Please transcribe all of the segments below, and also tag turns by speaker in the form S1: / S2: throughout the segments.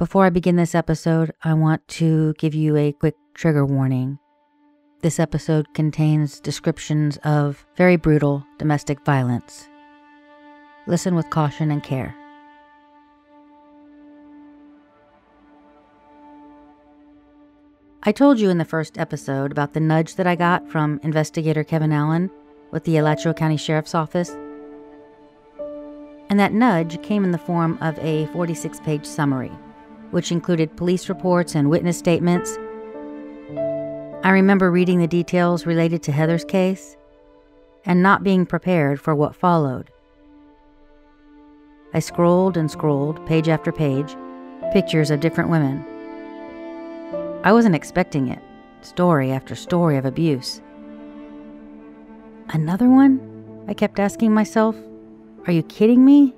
S1: Before I begin this episode, I want to give you a quick trigger warning. This episode contains descriptions of very brutal domestic violence. Listen with caution and care. I told you in the first episode about the nudge that I got from investigator Kevin Allen with the Alachua County Sheriff's Office. And that nudge came in the form of a 46 page summary which included police reports and witness statements. I remember reading the details related to Heather's case and not being prepared for what followed. I scrolled and scrolled, page after page, pictures of different women. I wasn't expecting it, story after story of abuse. Another one? I kept asking myself. Are you kidding me?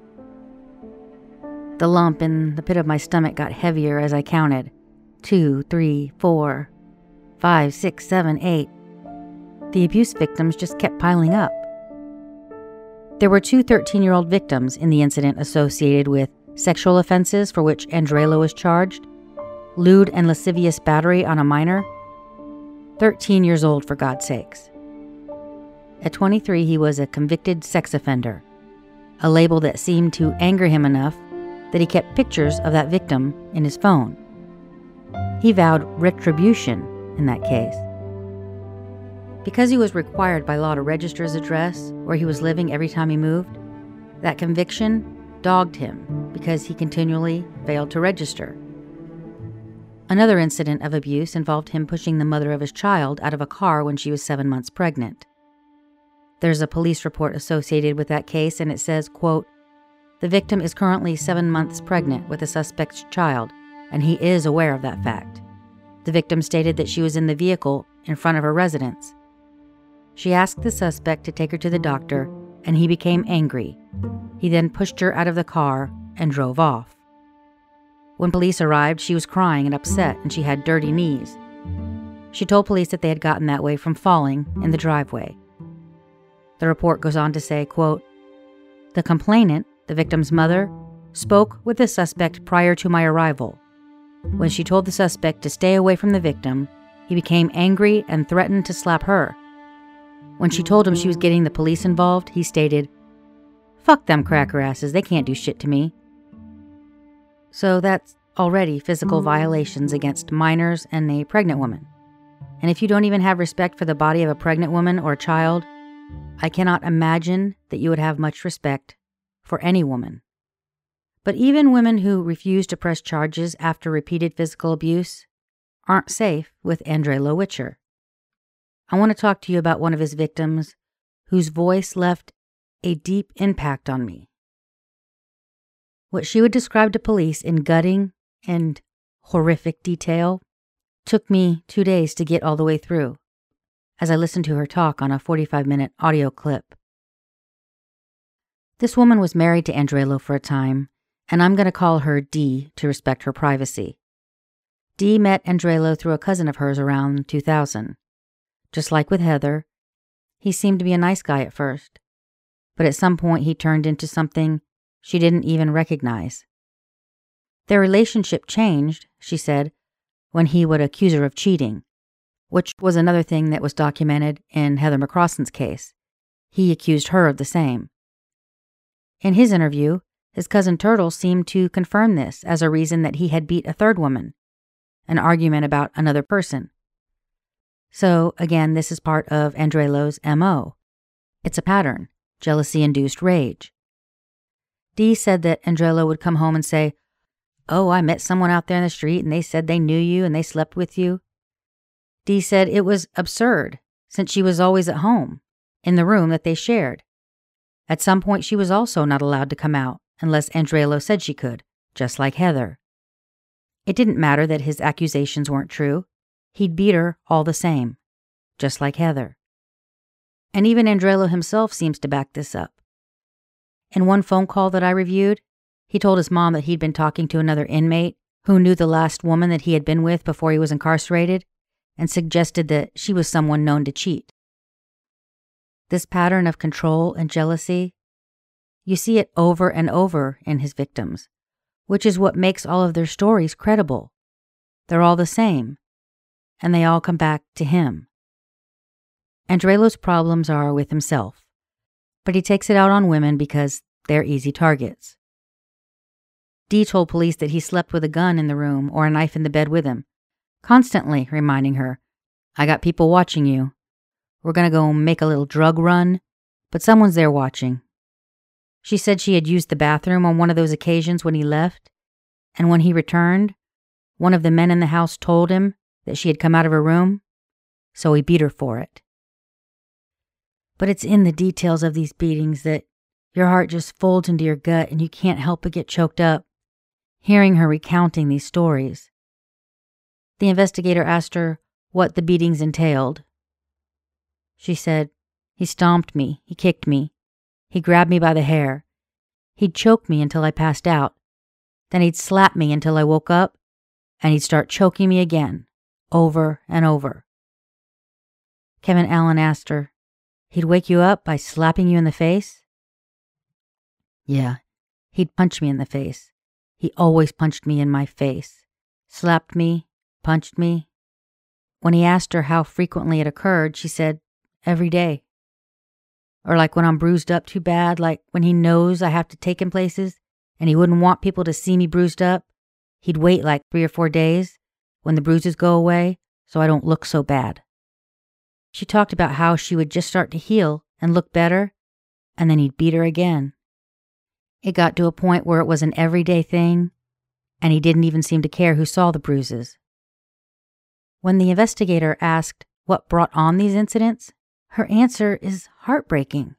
S1: The lump in the pit of my stomach got heavier as I counted. Two, three, four, five, six, seven, eight. The abuse victims just kept piling up. There were two 13 year old victims in the incident associated with sexual offenses for which Andrelo was charged, lewd and lascivious battery on a minor. 13 years old, for God's sakes. At 23, he was a convicted sex offender, a label that seemed to anger him enough that he kept pictures of that victim in his phone. He vowed retribution in that case. Because he was required by law to register his address where he was living every time he moved, that conviction dogged him because he continually failed to register. Another incident of abuse involved him pushing the mother of his child out of a car when she was seven months pregnant. There's a police report associated with that case, and it says, quote, the victim is currently seven months pregnant with the suspect's child, and he is aware of that fact. The victim stated that she was in the vehicle in front of her residence. She asked the suspect to take her to the doctor, and he became angry. He then pushed her out of the car and drove off. When police arrived, she was crying and upset, and she had dirty knees. She told police that they had gotten that way from falling in the driveway. The report goes on to say, quote, The complainant the victim's mother, spoke with the suspect prior to my arrival. When she told the suspect to stay away from the victim, he became angry and threatened to slap her. When she told him she was getting the police involved, he stated, Fuck them cracker asses, they can't do shit to me. So that's already physical violations against minors and a pregnant woman. And if you don't even have respect for the body of a pregnant woman or a child, I cannot imagine that you would have much respect for any woman. But even women who refuse to press charges after repeated physical abuse aren't safe with Andrelo Witcher. I want to talk to you about one of his victims whose voice left a deep impact on me. What she would describe to police in gutting and horrific detail took me two days to get all the way through as I listened to her talk on a 45 minute audio clip. This woman was married to Andrelo for a time, and I'm going to call her Dee to respect her privacy. Dee met Andrelo through a cousin of hers around 2000. Just like with Heather, he seemed to be a nice guy at first, but at some point he turned into something she didn't even recognize. Their relationship changed, she said, when he would accuse her of cheating, which was another thing that was documented in Heather McCrossan's case. He accused her of the same. In his interview, his cousin Turtle seemed to confirm this as a reason that he had beat a third woman, an argument about another person. So, again, this is part of Andrelo's MO. It's a pattern jealousy induced rage. Dee said that Andrelo would come home and say, Oh, I met someone out there in the street and they said they knew you and they slept with you. Dee said it was absurd since she was always at home, in the room that they shared. At some point, she was also not allowed to come out unless Andrelo said she could, just like Heather. It didn't matter that his accusations weren't true. He'd beat her all the same, just like Heather. And even Andrelo himself seems to back this up. In one phone call that I reviewed, he told his mom that he'd been talking to another inmate who knew the last woman that he had been with before he was incarcerated and suggested that she was someone known to cheat. This pattern of control and jealousy, you see it over and over in his victims, which is what makes all of their stories credible. They're all the same, and they all come back to him. Andrelo's problems are with himself, but he takes it out on women because they're easy targets. Dee told police that he slept with a gun in the room or a knife in the bed with him, constantly reminding her, I got people watching you. We're to go make a little drug run, but someone's there watching. She said she had used the bathroom on one of those occasions when he left, and when he returned, one of the men in the house told him that she had come out of her room, so he beat her for it. But it's in the details of these beatings that your heart just folds into your gut and you can't help but get choked up, hearing her recounting these stories. The investigator asked her what the beatings entailed. She said, He stomped me, he kicked me, he grabbed me by the hair, he'd choke me until I passed out, then he'd slap me until I woke up, and he'd start choking me again, over and over. Kevin Allen asked her, He'd wake you up by slapping you in the face? Yeah, he'd punch me in the face. He always punched me in my face, slapped me, punched me. When he asked her how frequently it occurred, she said, Every day. Or like when I'm bruised up too bad, like when he knows I have to take him places and he wouldn't want people to see me bruised up, he'd wait like three or four days when the bruises go away so I don't look so bad. She talked about how she would just start to heal and look better, and then he'd beat her again. It got to a point where it was an everyday thing, and he didn't even seem to care who saw the bruises. When the investigator asked what brought on these incidents, her answer is heartbreaking.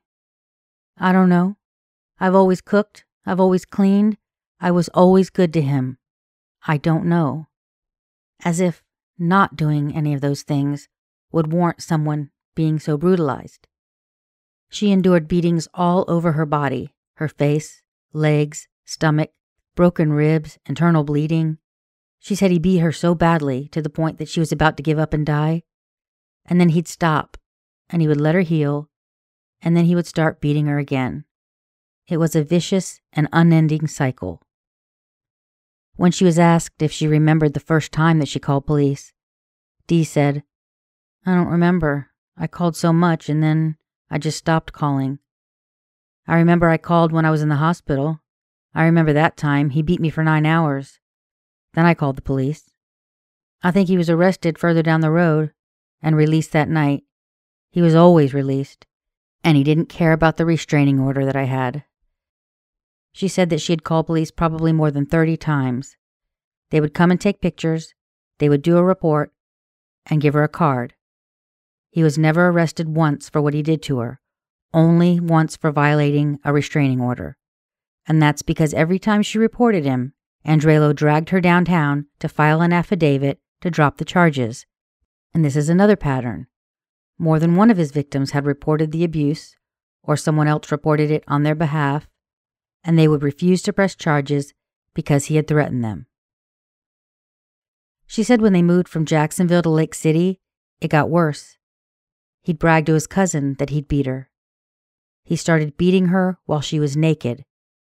S1: I don't know. I've always cooked, I've always cleaned, I was always good to him. I don't know. As if not doing any of those things would warrant someone being so brutalized. She endured beatings all over her body her face, legs, stomach, broken ribs, internal bleeding. She said he beat her so badly to the point that she was about to give up and die. And then he'd stop, and he would let her heal, and then he would start beating her again. It was a vicious and unending cycle. When she was asked if she remembered the first time that she called police, Dee said, I don't remember. I called so much and then I just stopped calling. I remember I called when I was in the hospital. I remember that time he beat me for nine hours. Then I called the police. I think he was arrested further down the road and released that night. He was always released, and he didn't care about the restraining order that I had. She said that she had called police probably more than 30 times. They would come and take pictures, they would do a report, and give her a card. He was never arrested once for what he did to her, only once for violating a restraining order. And that's because every time she reported him, Andrelo dragged her downtown to file an affidavit to drop the charges. And this is another pattern. More than one of his victims had reported the abuse, or someone else reported it on their behalf, and they would refuse to press charges because he had threatened them. She said when they moved from Jacksonville to Lake City, it got worse. He'd bragged to his cousin that he'd beat her. He started beating her while she was naked,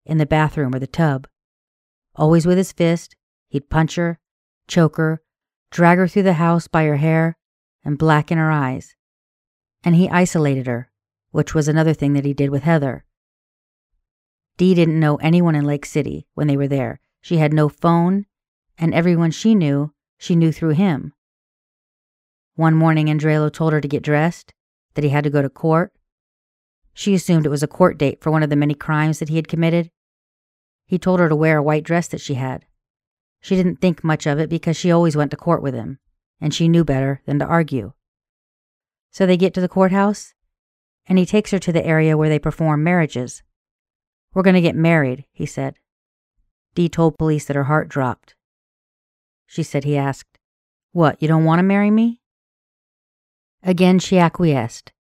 S1: in the bathroom or the tub. Always with his fist, he'd punch her, choke her, drag her through the house by her hair, and blacken her eyes. And he isolated her, which was another thing that he did with Heather. Dee didn't know anyone in Lake City when they were there. She had no phone, and everyone she knew, she knew through him. One morning, Andrelo told her to get dressed, that he had to go to court. She assumed it was a court date for one of the many crimes that he had committed. He told her to wear a white dress that she had. She didn't think much of it because she always went to court with him, and she knew better than to argue. So they get to the courthouse, and he takes her to the area where they perform marriages. We're going to get married, he said. Dee told police that her heart dropped. She said he asked, What, you don't want to marry me? Again, she acquiesced,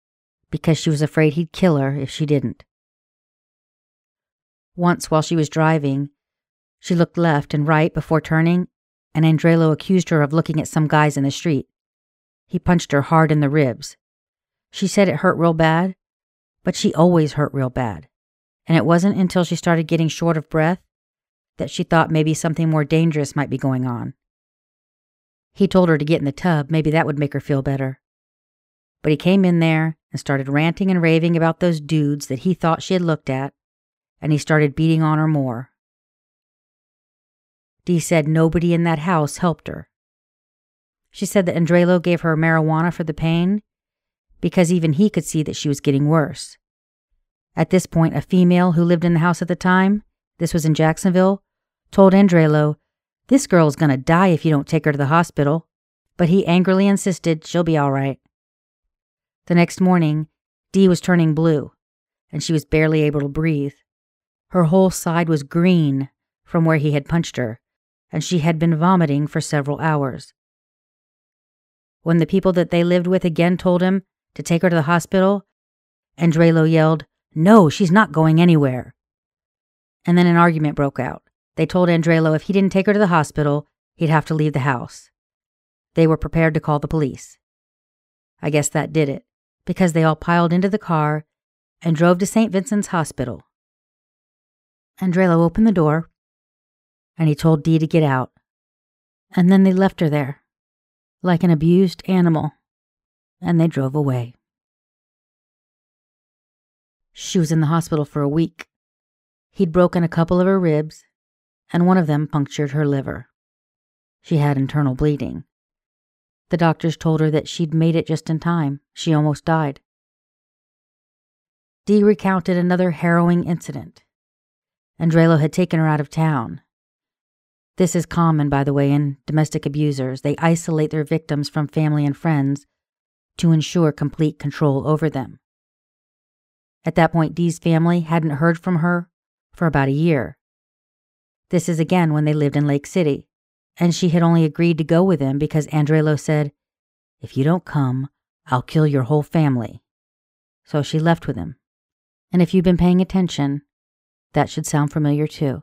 S1: because she was afraid he'd kill her if she didn't. Once, while she was driving, she looked left and right before turning, and Andrelo accused her of looking at some guys in the street. He punched her hard in the ribs. She said it hurt real bad, but she always hurt real bad, and it wasn't until she started getting short of breath that she thought maybe something more dangerous might be going on. He told her to get in the tub, maybe that would make her feel better. But he came in there and started ranting and raving about those dudes that he thought she had looked at, and he started beating on her more. Dee said nobody in that house helped her. She said that Andrelo gave her marijuana for the pain because even he could see that she was getting worse. At this point, a female who lived in the house at the time, this was in Jacksonville, told Andrelo, This girl's gonna die if you don't take her to the hospital. But he angrily insisted she'll be all right. The next morning, Dee was turning blue, and she was barely able to breathe. Her whole side was green from where he had punched her, and she had been vomiting for several hours. When the people that they lived with again told him to take her to the hospital, Andrelo yelled, No, she's not going anywhere. And then an argument broke out. They told Andrelo if he didn't take her to the hospital, he'd have to leave the house. They were prepared to call the police. I guess that did it, because they all piled into the car and drove to St. Vincent's Hospital. Andrelo opened the door, and he told Dee to get out. And then they left her there like an abused animal, and they drove away. She was in the hospital for a week. He'd broken a couple of her ribs, and one of them punctured her liver. She had internal bleeding. The doctors told her that she'd made it just in time. She almost died. Dee recounted another harrowing incident. Andrelo had taken her out of town, this is common, by the way, in domestic abusers. They isolate their victims from family and friends to ensure complete control over them. At that point, Dee's family hadn't heard from her for about a year. This is again when they lived in Lake City, and she had only agreed to go with him because Andrelo said, If you don't come, I'll kill your whole family. So she left with him. And if you've been paying attention, that should sound familiar too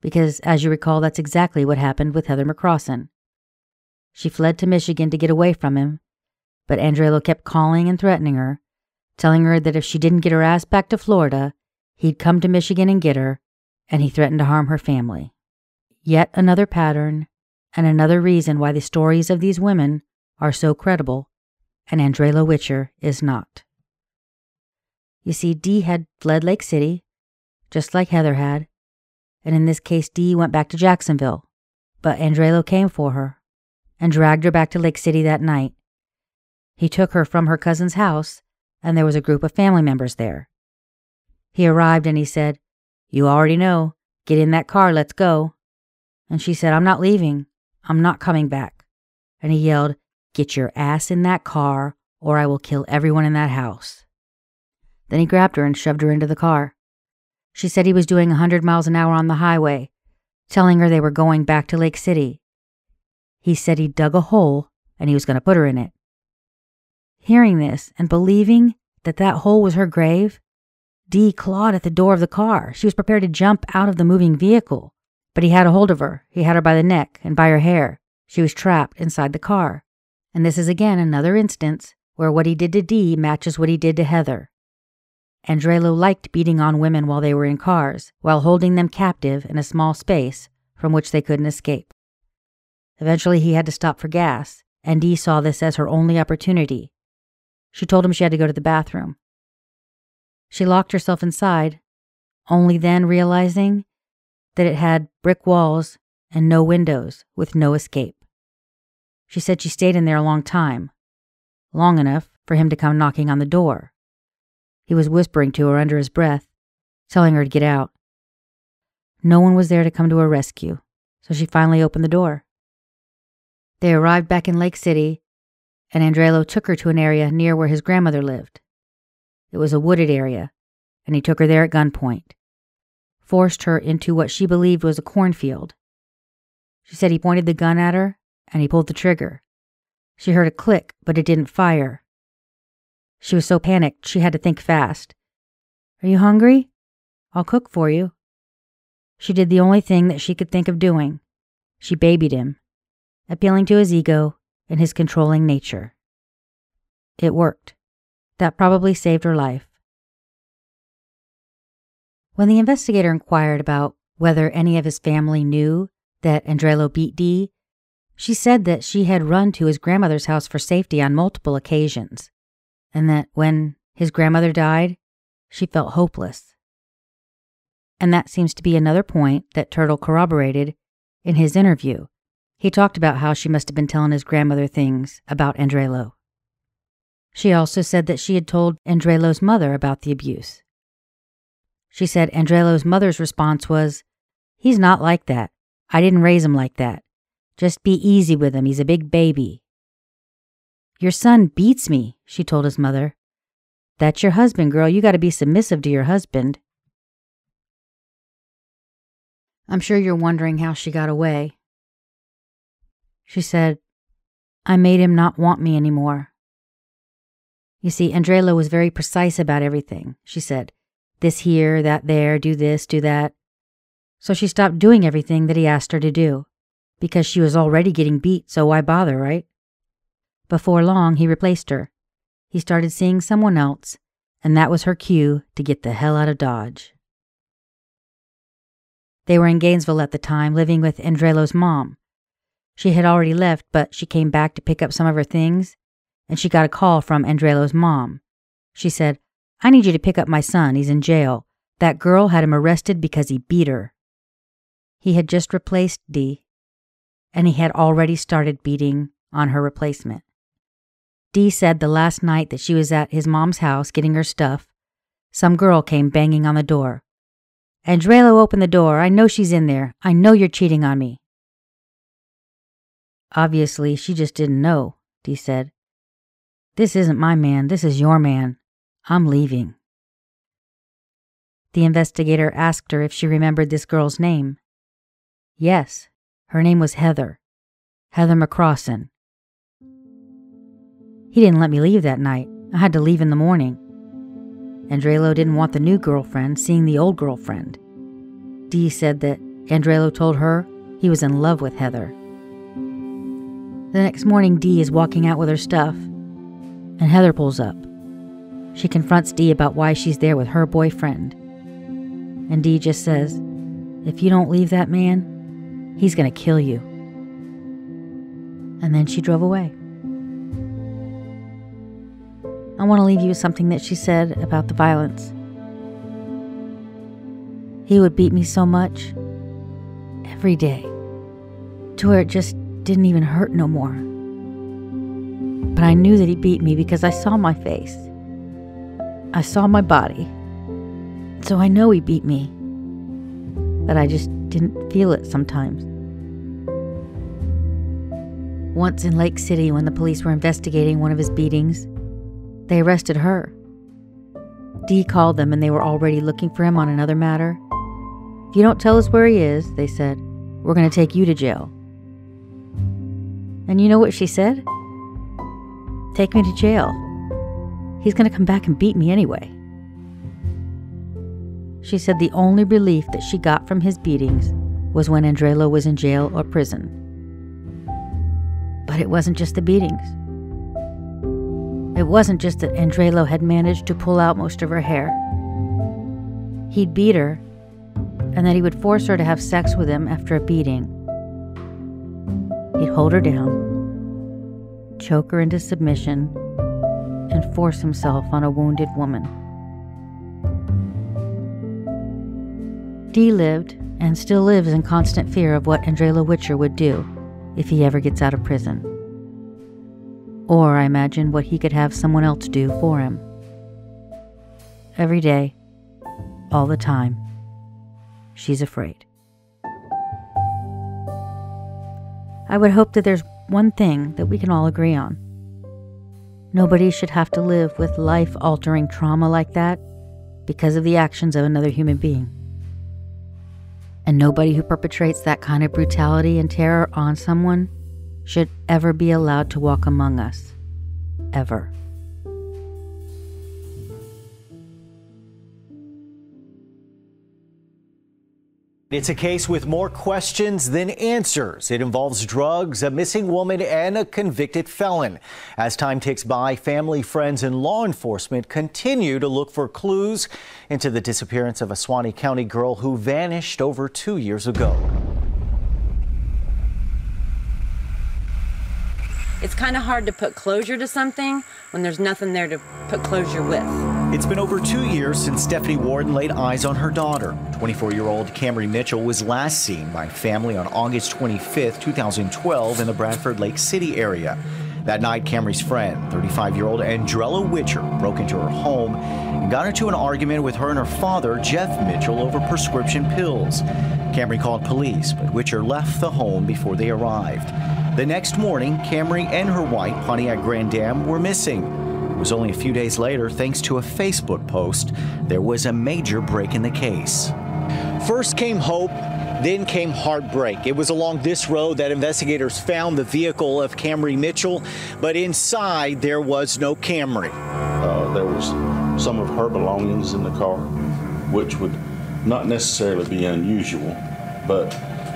S1: because, as you recall, that's exactly what happened with Heather McCrossan. She fled to Michigan to get away from him, but Andrelo kept calling and threatening her, telling her that if she didn't get her ass back to Florida, he'd come to Michigan and get her, and he threatened to harm her family. Yet another pattern, and another reason why the stories of these women are so credible, and Andrelo Witcher is not. You see, Dee had fled Lake City, just like Heather had, and in this case, Dee went back to Jacksonville. But Andrelo came for her and dragged her back to Lake City that night. He took her from her cousin's house, and there was a group of family members there. He arrived and he said, You already know. Get in that car, let's go. And she said, I'm not leaving. I'm not coming back. And he yelled, Get your ass in that car, or I will kill everyone in that house. Then he grabbed her and shoved her into the car. She said he was doing a 100 miles an hour on the highway, telling her they were going back to Lake City. He said he dug a hole and he was going to put her in it. Hearing this and believing that that hole was her grave, Dee clawed at the door of the car. She was prepared to jump out of the moving vehicle, but he had a hold of her. He had her by the neck and by her hair. She was trapped inside the car. And this is again another instance where what he did to Dee matches what he did to Heather. Andrelo liked beating on women while they were in cars, while holding them captive in a small space from which they couldn't escape. Eventually, he had to stop for gas, and Dee saw this as her only opportunity. She told him she had to go to the bathroom. She locked herself inside, only then realizing that it had brick walls and no windows with no escape. She said she stayed in there a long time, long enough for him to come knocking on the door. He was whispering to her under his breath, telling her to get out. No one was there to come to her rescue, so she finally opened the door. They arrived back in Lake City, and Andrelo took her to an area near where his grandmother lived. It was a wooded area, and he took her there at gunpoint, forced her into what she believed was a cornfield. She said he pointed the gun at her, and he pulled the trigger. She heard a click, but it didn't fire, she was so panicked she had to think fast. Are you hungry? I'll cook for you. She did the only thing that she could think of doing. She babied him, appealing to his ego and his controlling nature. It worked. That probably saved her life. When the investigator inquired about whether any of his family knew that Andrelo beat Dee, she said that she had run to his grandmother's house for safety on multiple occasions, and that when his grandmother died, she felt hopeless. And that seems to be another point that Turtle corroborated in his interview. He talked about how she must have been telling his grandmother things about Andrelo. She also said that she had told Andrelo's mother about the abuse. She said Andrelo's mother's response was, He's not like that. I didn't raise him like that. Just be easy with him. He's a big baby. Your son beats me, she told his mother. That's your husband, girl. You got to be submissive to your husband. I'm sure you're wondering how she got away. She said, I made him not want me anymore. You see, Andrelo was very precise about everything. She said, this here, that there, do this, do that. So she stopped doing everything that he asked her to do, because she was already getting beat, so why bother, right? Before long, he replaced her. He started seeing someone else, and that was her cue to get the hell out of Dodge. They were in Gainesville at the time, living with Andrelo's mom. She had already left, but she came back to pick up some of her things, and she got a call from Andrelo's mom. She said, I need you to pick up my son. He's in jail. That girl had him arrested because he beat her. He had just replaced Dee, and he had already started beating on her replacement. Dee said the last night that she was at his mom's house getting her stuff, some girl came banging on the door. Andrelo opened the door. I know she's in there. I know you're cheating on me. Obviously, she just didn't know, Dee said. This isn't my man, this is your man. I'm leaving. The investigator asked her if she remembered this girl's name. Yes, her name was Heather. Heather McCrossan. He didn't let me leave that night. I had to leave in the morning. Andrelo didn't want the new girlfriend seeing the old girlfriend. Dee said that Andrelo told her he was in love with Heather. The next morning, Dee is walking out with her stuff and Heather pulls up. She confronts Dee about why she's there with her boyfriend. And Dee just says, If you don't leave that man, he's going to kill you. And then she drove away. I want to leave you with something that she said about the violence. He would beat me so much every day to where it just didn't even hurt no more. But I knew that he beat me because I saw my face. I saw my body. So I know he beat me. But I just didn't feel it sometimes. Once in Lake City, when the police were investigating one of his beatings, they arrested her. Dee called them and they were already looking for him on another matter. If you don't tell us where he is, they said, we're going to take you to jail. And you know what she said? Take me to jail. He's going to come back and beat me anyway. She said the only relief that she got from his beatings was when Andrelo was in jail or prison. But it wasn't just the beatings. It wasn't just that Andrelo had managed to pull out most of her hair. He'd beat her, and that he would force her to have sex with him after a beating. He'd hold her down choke her into submission, and force himself on a wounded woman. Dee lived and still lives in constant fear of what Andrelo Witcher would do if he ever gets out of prison. Or, I imagine, what he could have someone else do for him. Every day, all the time, she's afraid. I would hope that there's one thing that we can all agree on. Nobody should have to live with life altering trauma like that because of the actions of another human being. And nobody who perpetrates that kind of brutality and terror on someone should ever be allowed to walk among us. Ever.
S2: It's a case with more questions than answers. It involves drugs, a missing woman, and a convicted felon. As time ticks by, family, friends, and law enforcement continue to look for clues into the disappearance of a Suwannee County girl who vanished over two years ago.
S3: It's kind of hard to put closure to something when there's nothing there to put closure with.
S2: It's been over two years since Stephanie Warden laid eyes on her daughter. 24 year old Camry Mitchell was last seen by family on August 25, 2012, in the Bradford Lake City area. That night, Camry's friend, 35 year old Andrelo Witcher, broke into her home and got into an argument with her and her father, Jeff Mitchell, over prescription pills. Camry called police, but Witcher left the home before they arrived. The next morning, Camry and her white Pontiac Grand Am were missing. It was only a few days later, thanks to a Facebook post, there was a major break in the case. First came hope, then came heartbreak. It was along this road that investigators found the vehicle of Camry Mitchell, but inside there was no Camry.
S4: Uh, there was some of her belongings in the car, which would not necessarily be unusual, but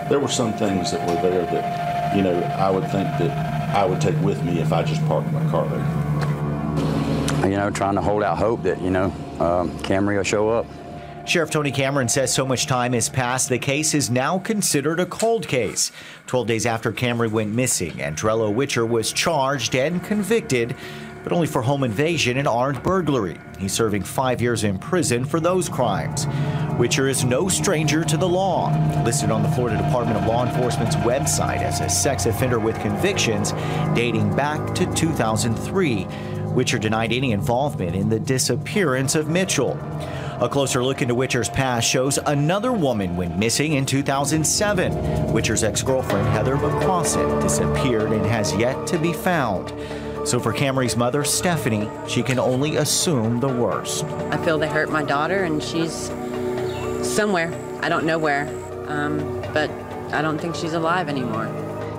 S4: there were some things that were there that you know, I would think that I would take with me if I just parked my car there.
S5: You know, trying to hold out hope that, you know, um, Camry will show up.
S2: Sheriff Tony Cameron says so much time has passed, the case is now considered a cold case. 12 days after Camry went missing, Andrelo Witcher was charged and convicted but only for home invasion and armed burglary. He's serving five years in prison for those crimes. Witcher is no stranger to the law. Listed on the Florida Department of Law Enforcement's website as a sex offender with convictions dating back to 2003. Witcher denied any involvement in the disappearance of Mitchell. A closer look into Witcher's past shows another woman went missing in 2007. Witcher's ex girlfriend, Heather McCrossan, disappeared and has yet to be found. So for Camry's mother, Stephanie, she can only assume the worst.
S3: I feel they hurt my daughter, and she's somewhere. I don't know where, um, but I don't think she's alive anymore.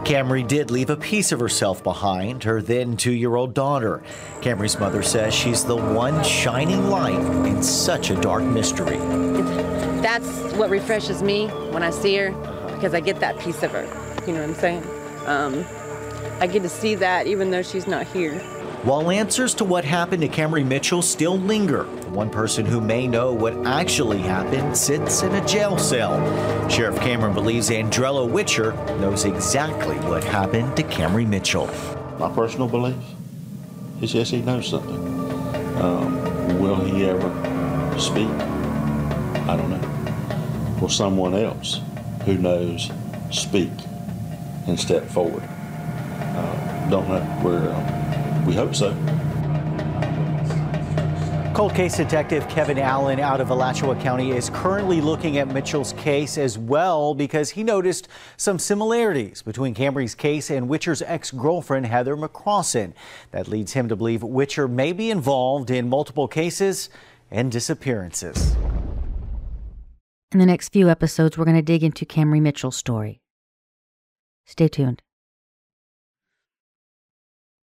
S2: Camry did leave a piece of herself behind, her then two year old daughter. Camry's mother says she's the one shining light in such a dark mystery.
S3: That's what refreshes me when I see her because I get that piece of her. You know what I'm saying? Um, I get to see that even though she's not here.
S2: While answers to what happened to Camry Mitchell still linger, one person who may know what actually happened sits in a jail cell. Sheriff Cameron believes Andrelo Witcher knows exactly what happened to Camry Mitchell.
S4: My personal belief is yes, he knows something. Um, will he ever speak? I don't know. Will someone else who knows speak and step forward? Uh, don't know. We're, uh, we hope so.
S2: Cold case detective Kevin Allen out of Alachua County is currently looking at Mitchell's case as well because he noticed some similarities between Camry's case and Witcher's ex-girlfriend Heather McCrossan. That leads him to believe Witcher may be involved in multiple cases and disappearances.
S1: In the next few episodes, we're going to dig into Camry Mitchell's story. Stay tuned.